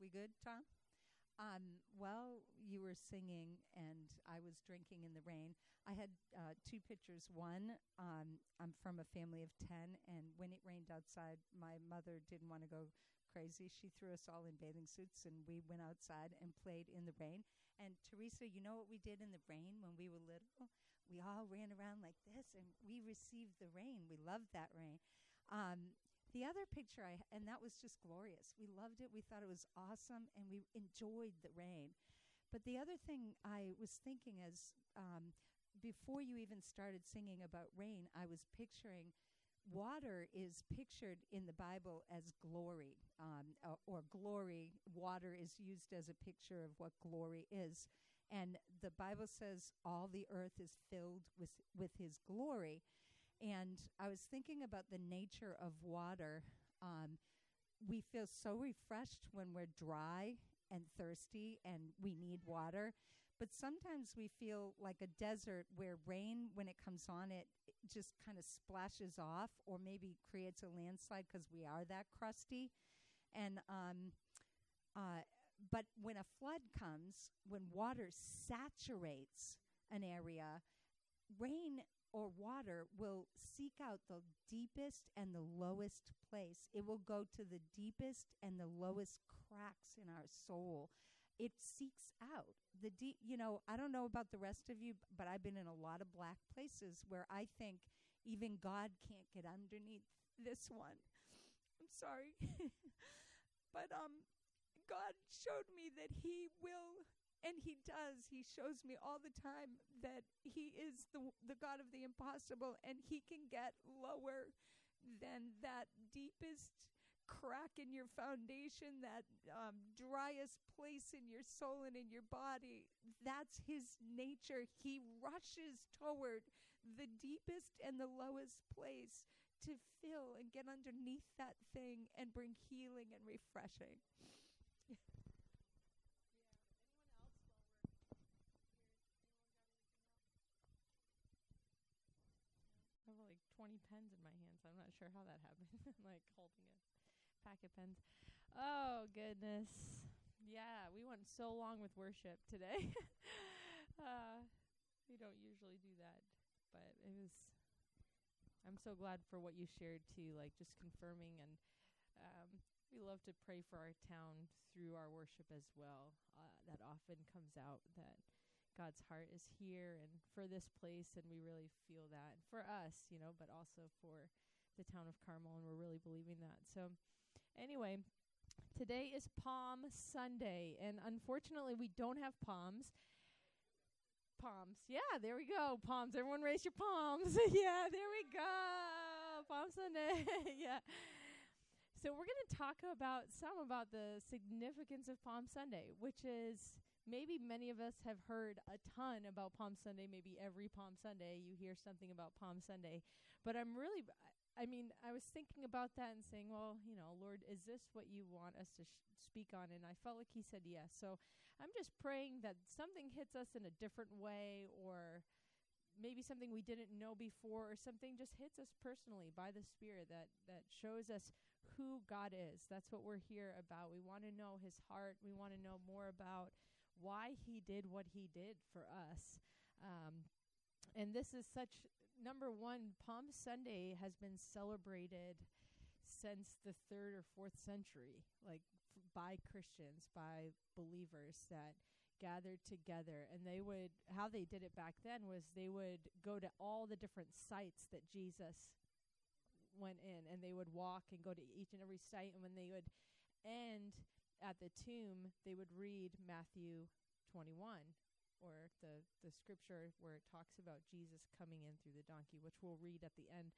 We good, Tom? Um, well, you were singing and I was drinking in the rain. I had uh, two pictures. One, um, I'm from a family of 10, and when it rained outside, my mother didn't want to go crazy. She threw us all in bathing suits and we went outside and played in the rain. And Teresa, you know what we did in the rain when we were little? We all ran around like this and we received the rain. We loved that rain. Um, the other picture I and that was just glorious. We loved it. We thought it was awesome, and we enjoyed the rain. But the other thing I was thinking as um, before you even started singing about rain, I was picturing water is pictured in the Bible as glory, um, or, or glory. Water is used as a picture of what glory is. And the Bible says all the earth is filled with, with his glory. And I was thinking about the nature of water. Um, we feel so refreshed when we're dry and thirsty and we need water. But sometimes we feel like a desert where rain, when it comes on, it, it just kind of splashes off or maybe creates a landslide because we are that crusty. And, um, uh, but when a flood comes, when water saturates an area, rain or water will seek out the deepest and the lowest place. It will go to the deepest and the lowest cracks in our soul. It seeks out the deep, you know, I don't know about the rest of you, but I've been in a lot of black places where I think even God can't get underneath this one. I'm sorry. but um God showed me that he will and he does. He shows me all the time that he is the the God of the impossible and he can get lower than that deepest crack in your foundation, that um, driest place in your soul and in your body. That's his nature. He rushes toward the deepest and the lowest place to fill and get underneath that thing and bring healing and refreshing. Pens in my hands. I'm not sure how that happened. like holding a packet of pens. Oh goodness. Yeah, we went so long with worship today. uh, we don't usually do that, but it was. I'm so glad for what you shared too, like just confirming and um, we love to pray for our town through our worship as well. Uh, that often comes out that God's heart is here and for this place, and we really feel that and for us, you know, but also for the town of Carmel, and we're really believing that. So, anyway, today is Palm Sunday, and unfortunately, we don't have palms. Palms. Yeah, there we go. Palms. Everyone raise your palms. yeah, there we go. Palm Sunday. yeah. So we're going to talk about some about the significance of Palm Sunday, which is maybe many of us have heard a ton about Palm Sunday. Maybe every Palm Sunday you hear something about Palm Sunday. But I'm really, I mean, I was thinking about that and saying, well, you know, Lord, is this what you want us to sh- speak on? And I felt like He said yes. So I'm just praying that something hits us in a different way or maybe something we didn't know before or something just hits us personally by the spirit that that shows us who God is. That's what we're here about. We want to know his heart. We want to know more about why he did what he did for us. Um, and this is such number one palm sunday has been celebrated since the third or fourth century like f- by christians by believers that gathered together and they would how they did it back then was they would go to all the different sites that jesus went in and they would walk and go to each and every site and when they would end at the tomb, they would read Matthew 21 or the the scripture where it talks about Jesus coming in through the donkey, which we'll read at the end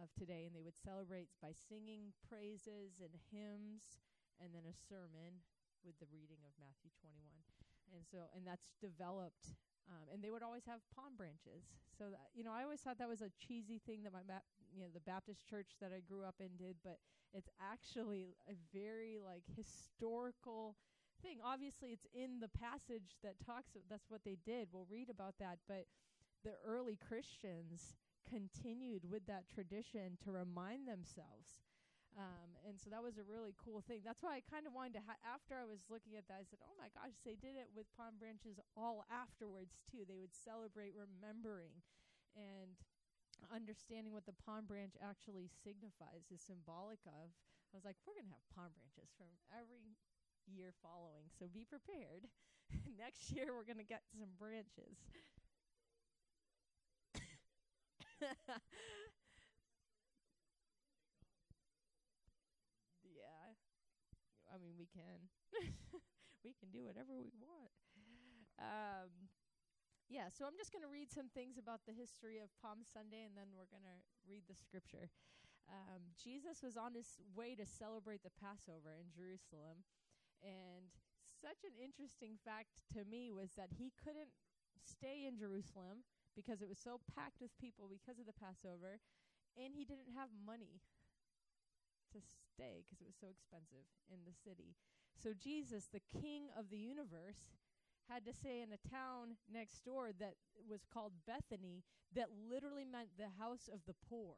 of today and they would celebrate by singing praises and hymns and then a sermon with the reading of Matthew 21. And so and that's developed um, and they would always have palm branches. So that, you know, I always thought that was a cheesy thing that my ma- you know the Baptist church that I grew up in did, but it's actually a very like historical thing. Obviously, it's in the passage that talks. That's what they did. We'll read about that, but the early Christians continued with that tradition to remind themselves Um, and so that was a really cool thing. That's why I kind of wanted to. Ha- after I was looking at that, I said, "Oh my gosh, they did it with palm branches all afterwards too. They would celebrate remembering and understanding what the palm branch actually signifies, is symbolic of." I was like, "We're gonna have palm branches from every year following, so be prepared. Next year, we're gonna get some branches." yeah. I mean, we can. we can do whatever we want. Um, yeah, so I'm just going to read some things about the history of Palm Sunday and then we're going to read the scripture. Um, Jesus was on his way to celebrate the Passover in Jerusalem. And such an interesting fact to me was that he couldn't stay in Jerusalem because it was so packed with people because of the Passover, and he didn't have money to stay because it was so expensive in the city. So Jesus, the king of the universe, had to say in a town next door that was called Bethany, that literally meant the house of the poor.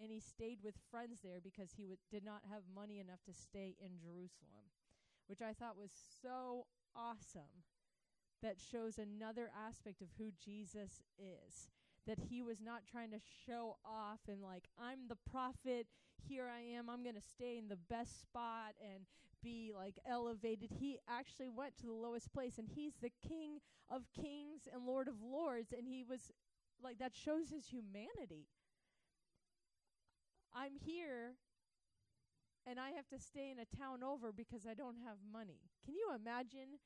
And he stayed with friends there because he w- did not have money enough to stay in Jerusalem, which I thought was so awesome. That shows another aspect of who Jesus is. That he was not trying to show off and, like, I'm the prophet, here I am, I'm going to stay in the best spot and be like elevated. He actually went to the lowest place and he's the king of kings and lord of lords and he was like that shows his humanity. I'm here and I have to stay in a town over because I don't have money. Can you imagine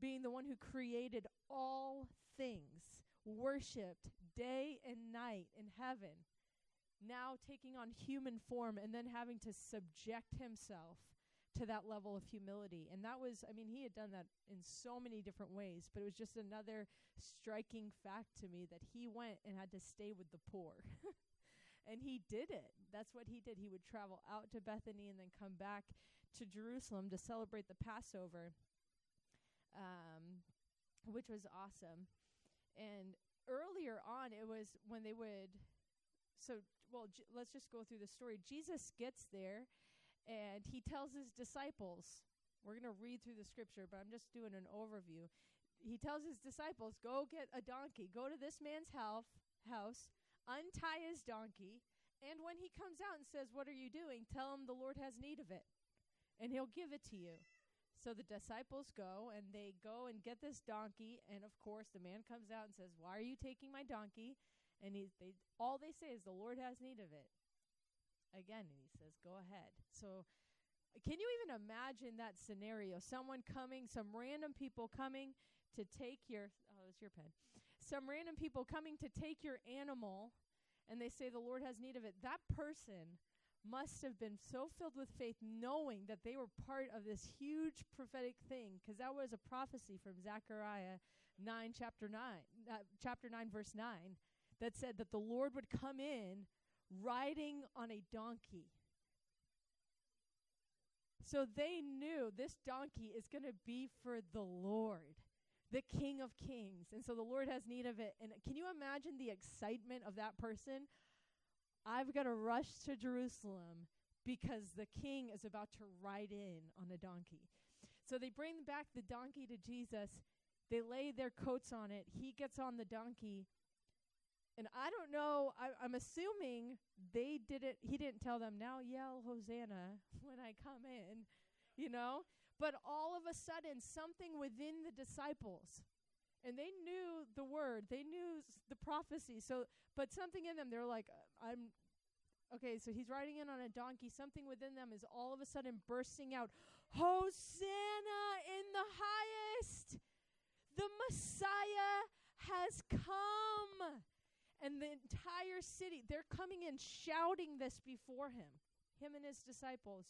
being the one who created all things, worshiped day and night in heaven, now taking on human form and then having to subject himself to that level of humility. And that was, I mean, he had done that in so many different ways, but it was just another striking fact to me that he went and had to stay with the poor. and he did it. That's what he did. He would travel out to Bethany and then come back to Jerusalem to celebrate the Passover, um, which was awesome. And earlier on, it was when they would. So, well, j- let's just go through the story. Jesus gets there and he tells his disciples, we're going to read through the scripture, but I'm just doing an overview. He tells his disciples, go get a donkey, go to this man's house, house, untie his donkey, and when he comes out and says, What are you doing? Tell him the Lord has need of it, and he'll give it to you. So the disciples go and they go and get this donkey, and of course the man comes out and says, "Why are you taking my donkey?" And he, they all they say is, "The Lord has need of it." Again, and he says, "Go ahead." So can you even imagine that scenario? Someone coming, some random people coming to take your oh, it's your pen. Some random people coming to take your animal and they say the Lord has need of it. That person must have been so filled with faith knowing that they were part of this huge prophetic thing because that was a prophecy from Zechariah 9 chapter 9 uh, chapter 9 verse 9 that said that the Lord would come in riding on a donkey. So they knew this donkey is going to be for the Lord, the King of Kings. And so the Lord has need of it. And can you imagine the excitement of that person? I've got to rush to Jerusalem because the king is about to ride in on a donkey. So they bring back the donkey to Jesus. They lay their coats on it. He gets on the donkey. And I don't know, I, I'm assuming they didn't, he didn't tell them, now yell Hosanna when I come in, you know? But all of a sudden, something within the disciples, and they knew the word, they knew the prophecy. So, but something in them, they're like, uh, I'm, okay, so he's riding in on a donkey. Something within them is all of a sudden bursting out, Hosanna in the highest! The Messiah has come! And the entire city, they're coming in shouting this before him, him and his disciples.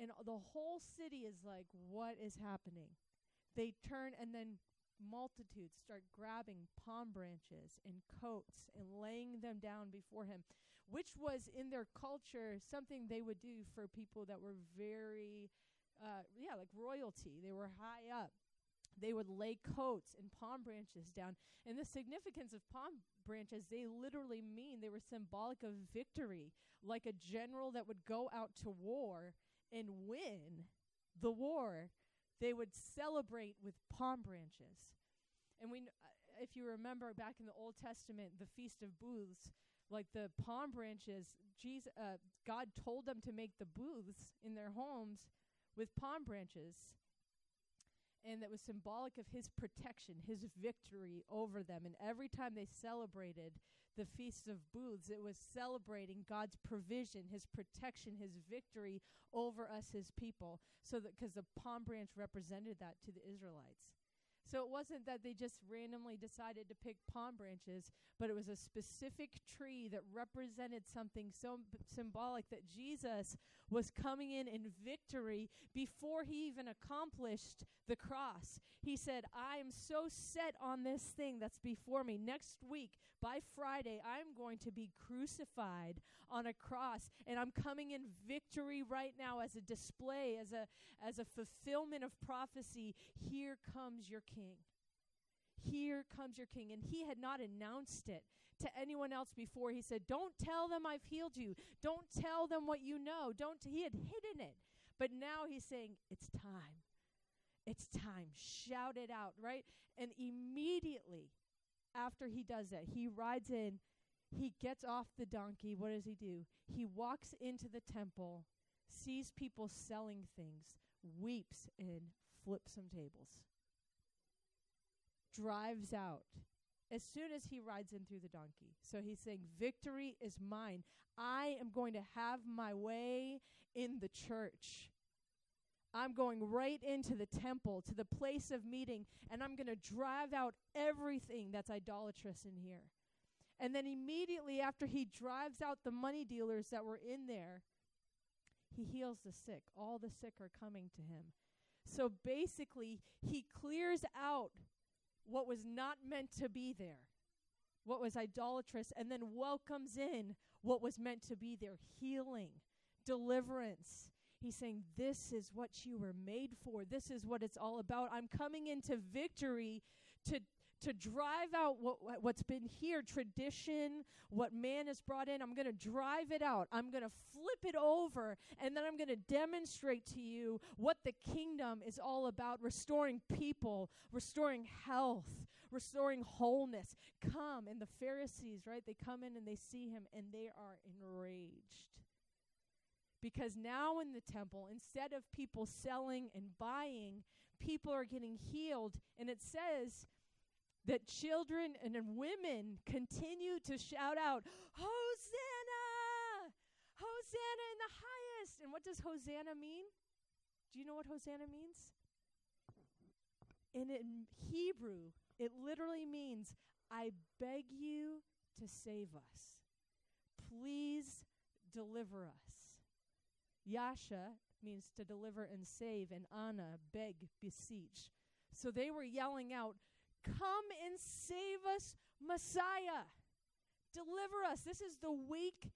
And the whole city is like, what is happening? They turn, and then multitudes start grabbing palm branches and coats and laying them down before him, which was in their culture something they would do for people that were very, uh, yeah, like royalty. They were high up. they would lay coats and palm branches down. And the significance of palm branches, they literally mean they were symbolic of victory, like a general that would go out to war and win the war. They would celebrate with palm branches. And we, uh, if you remember back in the Old Testament, the Feast of Booths, like the palm branches, Jesus, uh, God told them to make the booths in their homes with palm branches and that was symbolic of his protection, his victory over them. And every time they celebrated the Feast of Booths, it was celebrating God's provision, his protection, his victory over us, his people. So that because the palm branch represented that to the Israelites. So it wasn't that they just randomly decided to pick palm branches, but it was a specific tree that represented something so symbolic that Jesus was coming in in victory before he even accomplished the cross. He said, I am so set on this thing that's before me. Next week, by Friday, I'm going to be crucified on a cross, and I'm coming in victory right now as a display, as a, as a fulfillment of prophecy. Here comes your. Here comes your king. And he had not announced it to anyone else before. He said, Don't tell them I've healed you. Don't tell them what you know. Don't he had hidden it. But now he's saying, It's time. It's time. Shout it out, right? And immediately after he does that, he rides in, he gets off the donkey. What does he do? He walks into the temple, sees people selling things, weeps, and flips some tables. Drives out as soon as he rides in through the donkey. So he's saying, Victory is mine. I am going to have my way in the church. I'm going right into the temple, to the place of meeting, and I'm going to drive out everything that's idolatrous in here. And then immediately after he drives out the money dealers that were in there, he heals the sick. All the sick are coming to him. So basically, he clears out what was not meant to be there, what was idolatrous, and then welcomes in what was meant to be there healing, deliverance. He's saying, This is what you were made for. This is what it's all about. I'm coming into victory to to drive out what, what's been here, tradition, what man has brought in. I'm going to drive it out. I'm going to flip it over, and then I'm going to demonstrate to you what the kingdom is all about restoring people, restoring health, restoring wholeness. Come. And the Pharisees, right, they come in and they see him, and they are enraged. Because now in the temple, instead of people selling and buying, people are getting healed. And it says that children and women continue to shout out, Hosanna! Hosanna in the highest! And what does Hosanna mean? Do you know what Hosanna means? And in Hebrew, it literally means, I beg you to save us. Please deliver us. Yasha means to deliver and save, and Anna, beg, beseech. So they were yelling out, Come and save us, Messiah. Deliver us. This is the week,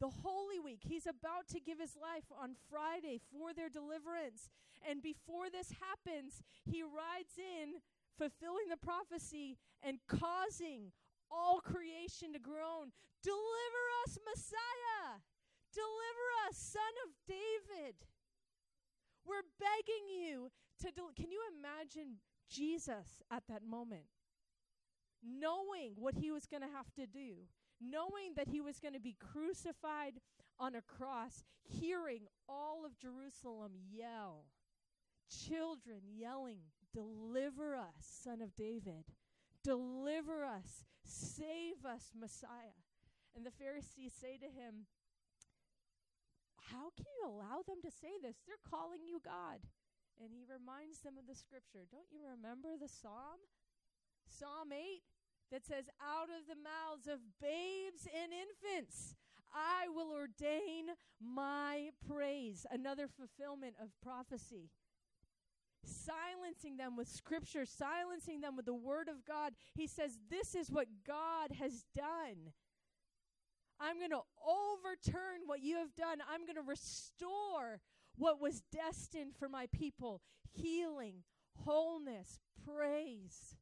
the Holy Week. He's about to give his life on Friday for their deliverance. And before this happens, he rides in, fulfilling the prophecy and causing all creation to groan. Deliver us, Messiah. Deliver us, Son of David. We're begging you to. Del- Can you imagine Jesus at that moment, knowing what he was going to have to do, knowing that he was going to be crucified on a cross, hearing all of Jerusalem yell, children yelling, Deliver us, Son of David. Deliver us. Save us, Messiah. And the Pharisees say to him, How can you allow them to say this? They're calling you God and he reminds them of the scripture. Don't you remember the psalm? Psalm 8 that says, Out of the mouths of babes and infants, I will ordain my praise. Another fulfillment of prophecy. Silencing them with scripture, silencing them with the word of God. He says, This is what God has done. I'm going to overturn what you have done. I'm going to restore what was destined for my people healing, wholeness, praise.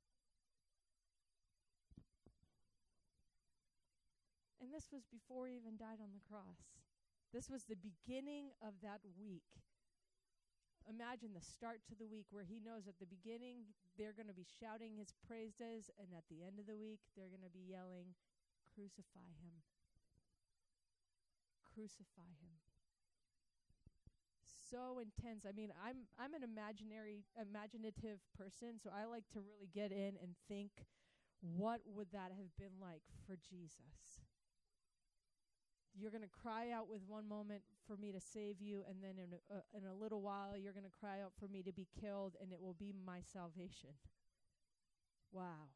And this was before he even died on the cross. This was the beginning of that week. Imagine the start to the week where he knows at the beginning they're going to be shouting his praises, and at the end of the week they're going to be yelling, Crucify him. Crucify him. So intense. I mean, I'm I'm an imaginary imaginative person, so I like to really get in and think what would that have been like for Jesus? you're going to cry out with one moment for me to save you, and then in a, uh, in a little while, you're going to cry out for me to be killed, and it will be my salvation. Wow.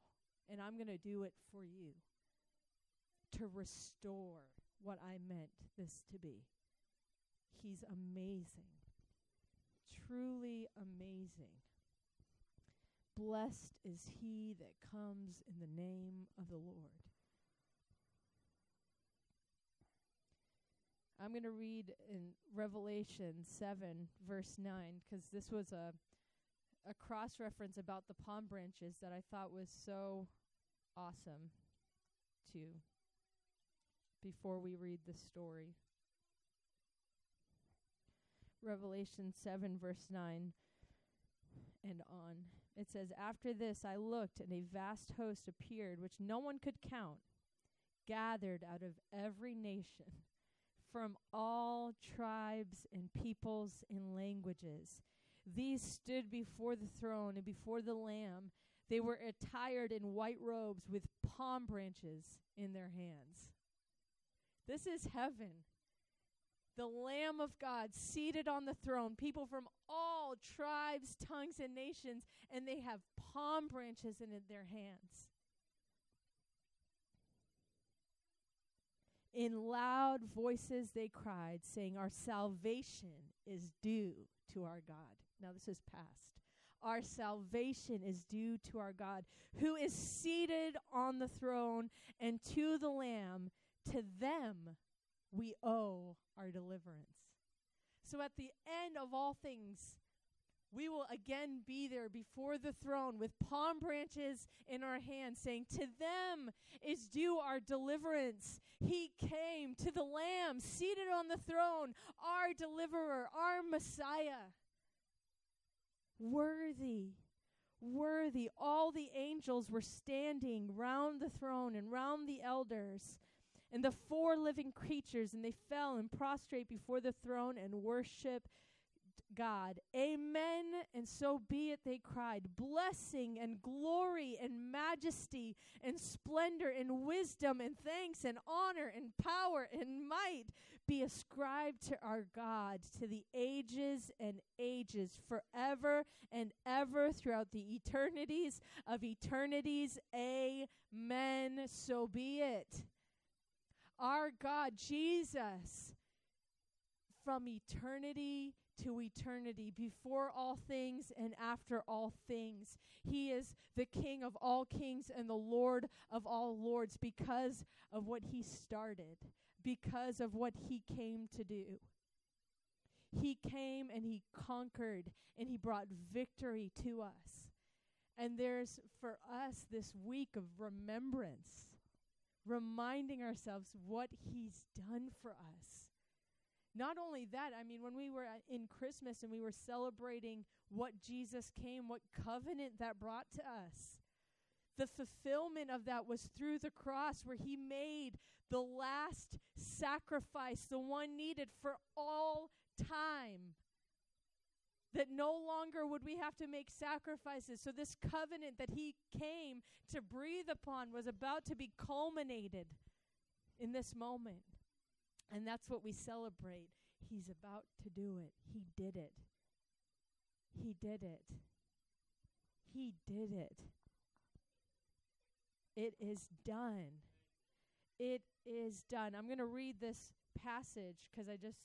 And I'm going to do it for you to restore what I meant this to be. He's amazing. Truly amazing. Blessed is he that comes in the name of the Lord. I'm going to read in Revelation 7, verse 9, because this was a, a cross reference about the palm branches that I thought was so awesome, too, before we read the story. Revelation 7, verse 9 and on. It says, After this I looked, and a vast host appeared, which no one could count, gathered out of every nation from all tribes and peoples and languages. These stood before the throne and before the Lamb. They were attired in white robes with palm branches in their hands. This is heaven. The Lamb of God seated on the throne, people from all tribes, tongues, and nations, and they have palm branches in their hands. In loud voices they cried, saying, Our salvation is due to our God. Now, this is past. Our salvation is due to our God, who is seated on the throne, and to the Lamb. To them we owe our deliverance. So, at the end of all things, we will again be there before the throne with palm branches in our hands, saying, To them is due our deliverance. He came to the Lamb seated on the throne, our deliverer, our Messiah. Worthy, worthy. All the angels were standing round the throne and round the elders and the four living creatures, and they fell and prostrate before the throne and worship God. Amen. And so be it, they cried. Blessing and glory and majesty and splendor and wisdom and thanks and honor and power and might be ascribed to our God to the ages and ages, forever and ever, throughout the eternities of eternities. Amen. So be it. Our God, Jesus, from eternity to eternity, before all things and after all things. He is the King of all kings and the Lord of all lords because of what he started, because of what he came to do. He came and he conquered and he brought victory to us. And there's for us this week of remembrance, reminding ourselves what he's done for us not only that, I mean, when we were in Christmas and we were celebrating what Jesus came, what covenant that brought to us, the fulfillment of that was through the cross where he made the last sacrifice, the one needed for all time. That no longer would we have to make sacrifices. So, this covenant that he came to breathe upon was about to be culminated in this moment. And that's what we celebrate. He's about to do it. He did it. He did it. He did it. It is done. It is done. I'm going to read this passage because I just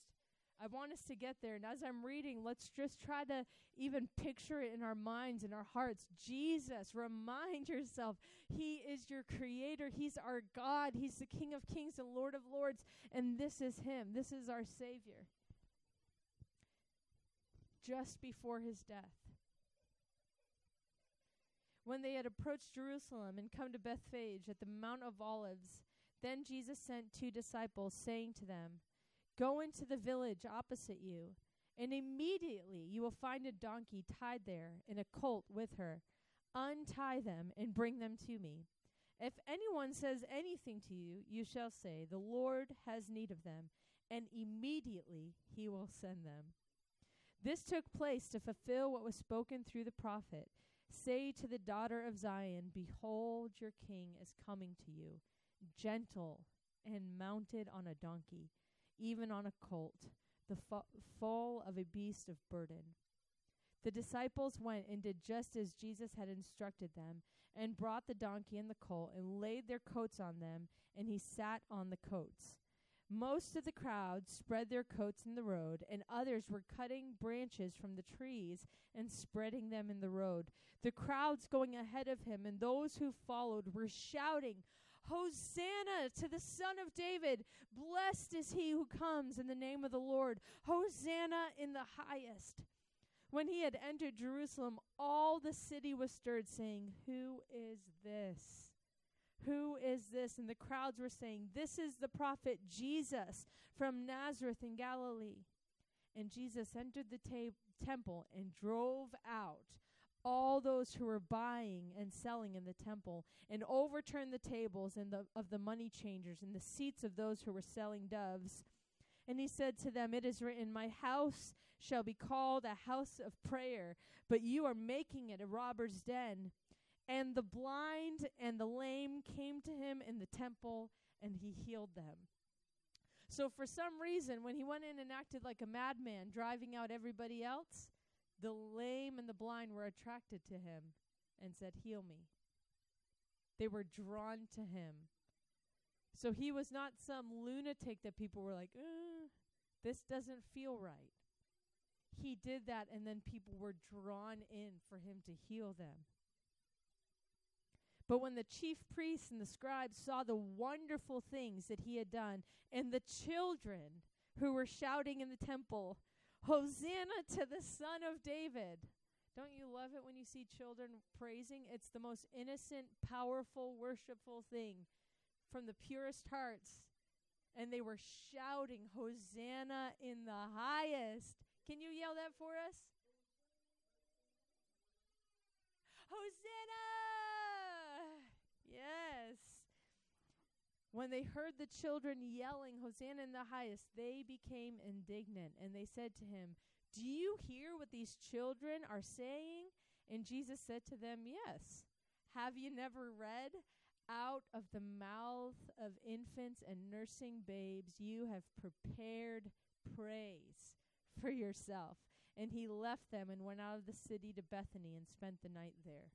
I want us to get there. And as I'm reading, let's just try to even picture it in our minds and our hearts. Jesus, remind yourself, He is your creator. He's our God. He's the King of kings and Lord of lords. And this is Him. This is our Savior. Just before His death, When they had approached Jerusalem and come to Bethphage at the Mount of Olives, then Jesus sent two disciples, saying to them, Go into the village opposite you, and immediately you will find a donkey tied there and a colt with her. Untie them and bring them to me. If anyone says anything to you, you shall say, The Lord has need of them, and immediately he will send them. This took place to fulfill what was spoken through the prophet. Say to the daughter of Zion, Behold, your king is coming to you, gentle and mounted on a donkey, even on a colt, the fo- foal of a beast of burden. The disciples went and did just as Jesus had instructed them, and brought the donkey and the colt, and laid their coats on them, and he sat on the coats. Most of the crowd spread their coats in the road, and others were cutting branches from the trees and spreading them in the road. The crowds going ahead of him and those who followed were shouting, Hosanna to the Son of David! Blessed is he who comes in the name of the Lord! Hosanna in the highest! When he had entered Jerusalem, all the city was stirred, saying, Who is this? Who is this? And the crowds were saying, This is the prophet Jesus from Nazareth in Galilee. And Jesus entered the ta- temple and drove out all those who were buying and selling in the temple and overturned the tables and the, of the money changers and the seats of those who were selling doves. And he said to them, It is written, My house shall be called a house of prayer, but you are making it a robber's den. And the blind and the lame came to him in the temple, and he healed them. So, for some reason, when he went in and acted like a madman, driving out everybody else, the lame and the blind were attracted to him and said, Heal me. They were drawn to him. So, he was not some lunatic that people were like, uh, This doesn't feel right. He did that, and then people were drawn in for him to heal them. But when the chief priests and the scribes saw the wonderful things that he had done, and the children who were shouting in the temple, Hosanna to the Son of David. Don't you love it when you see children praising? It's the most innocent, powerful, worshipful thing from the purest hearts. And they were shouting, Hosanna in the highest. Can you yell that for us? Hosanna! Yes. When they heard the children yelling, Hosanna in the highest, they became indignant and they said to him, Do you hear what these children are saying? And Jesus said to them, Yes. Have you never read? Out of the mouth of infants and nursing babes, you have prepared praise for yourself. And he left them and went out of the city to Bethany and spent the night there.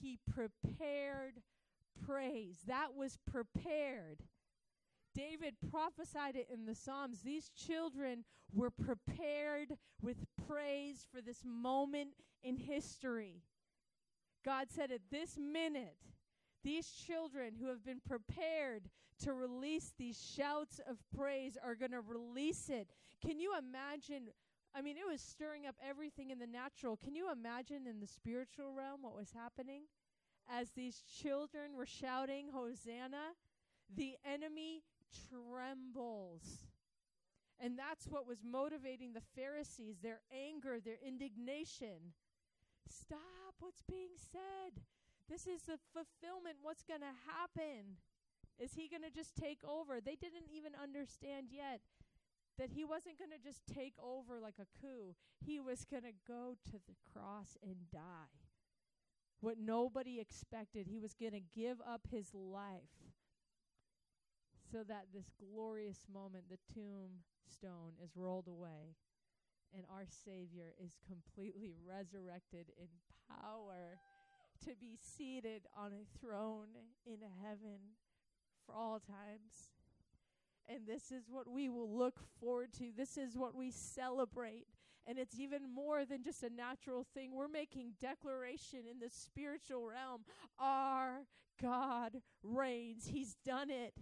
He prepared praise. That was prepared. David prophesied it in the Psalms. These children were prepared with praise for this moment in history. God said, at this minute, these children who have been prepared to release these shouts of praise are going to release it. Can you imagine? I mean, it was stirring up everything in the natural. Can you imagine in the spiritual realm what was happening? As these children were shouting, Hosanna, the enemy trembles. And that's what was motivating the Pharisees their anger, their indignation. Stop what's being said. This is the fulfillment. What's going to happen? Is he going to just take over? They didn't even understand yet that he wasn't going to just take over like a coup. He was going to go to the cross and die what nobody expected. He was going to give up his life so that this glorious moment, the tombstone, is rolled away and our Savior is completely resurrected in power to be seated on a throne in heaven for all times. And this is what we will look forward to. This is what we celebrate. And it's even more than just a natural thing. We're making declaration in the spiritual realm. Our God reigns. He's done it.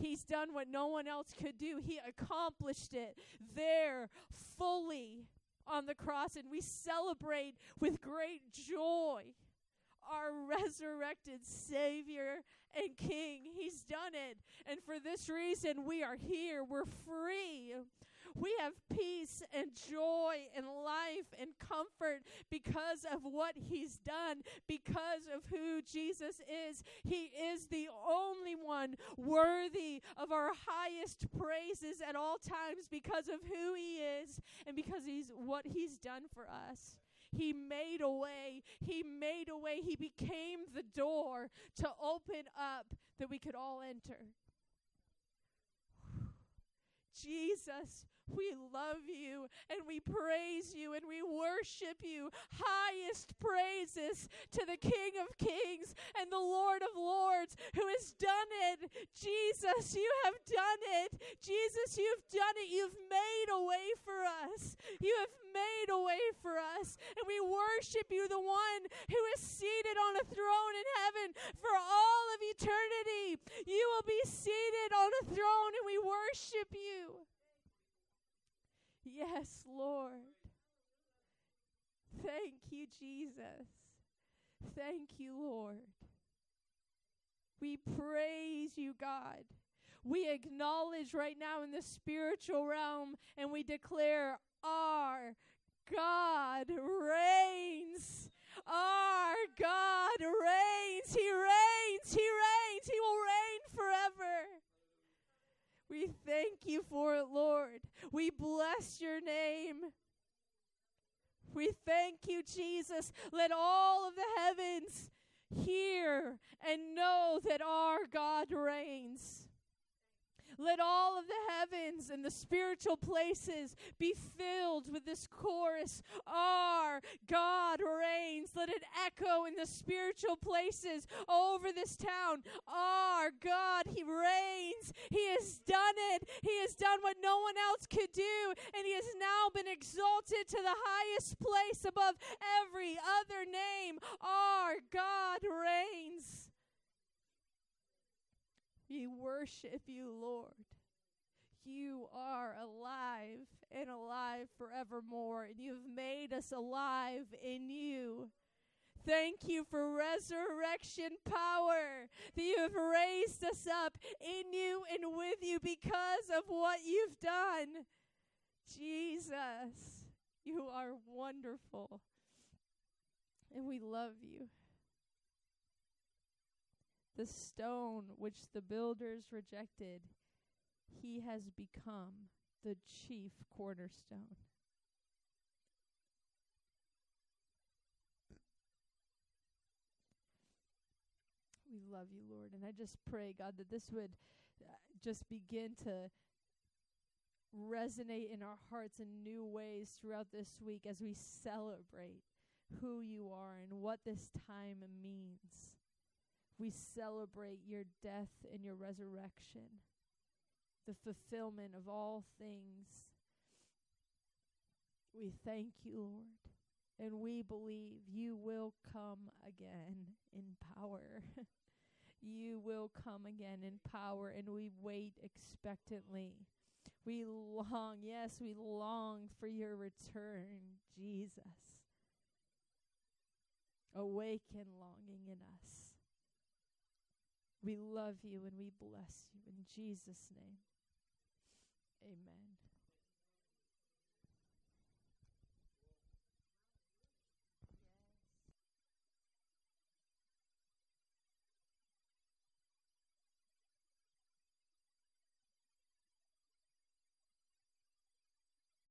He's done what no one else could do. He accomplished it there fully on the cross, and we celebrate with great joy. our resurrected Savior and King. He's done it. And for this reason, we are here. We're free. We have peace and joy and life and comfort because of what He's done, because of who Jesus is. He is the only one worthy of our highest praises at all times because of who He is and because He's what He's done for us. He made a way. He made a way. He became the door to open up that we could all enter. Jesus, we love you and we praise you and we worship you. Highest praises to the King of Kings and the Lord of Lords who has done it. Jesus, you have done it. Jesus, you've done it. You've made a way for us. You have made a way for us. And we worship you, the one who is seated on a throne in heaven for all of eternity. You will be seated on a throne and we worship you. Yes, Lord. Thank you, Jesus. Thank you, Lord. We praise you, God. We acknowledge right now in the spiritual realm and we declare our God reigns. Our God reigns. He reigns. He reigns. He will reign forever. We thank you for it, Lord. We bless your name. We thank you, Jesus. Let all of the heavens hear and know that our God reigns. Let all of the heavens and the spiritual places be filled with this chorus. Our God reigns. Let it echo in the spiritual places over this town. Our God, He reigns. He has done it. He has done what no one else could do. And He has now been exalted to the highest place above every other name. Our God reigns. We worship you, Lord. You are alive and alive forevermore, and you have made us alive in you. Thank you for resurrection power that you have raised us up in you and with you because of what you've done. Jesus, you are wonderful, and we love you the stone which the builders rejected, he has become the chief cornerstone. We love you, Lord. And I just pray, God, that this would uh, just begin to resonate in our hearts in new ways throughout this week as we celebrate who you are and what this time means. We celebrate your death and your resurrection, the fulfillment of all things. We thank you, Lord, and we believe you will come again in power. you will come again in power, and we wait expectantly. We long, yes, we long for your return, Jesus. Awaken longing in us. We love you and we bless you. In Jesus' name, amen.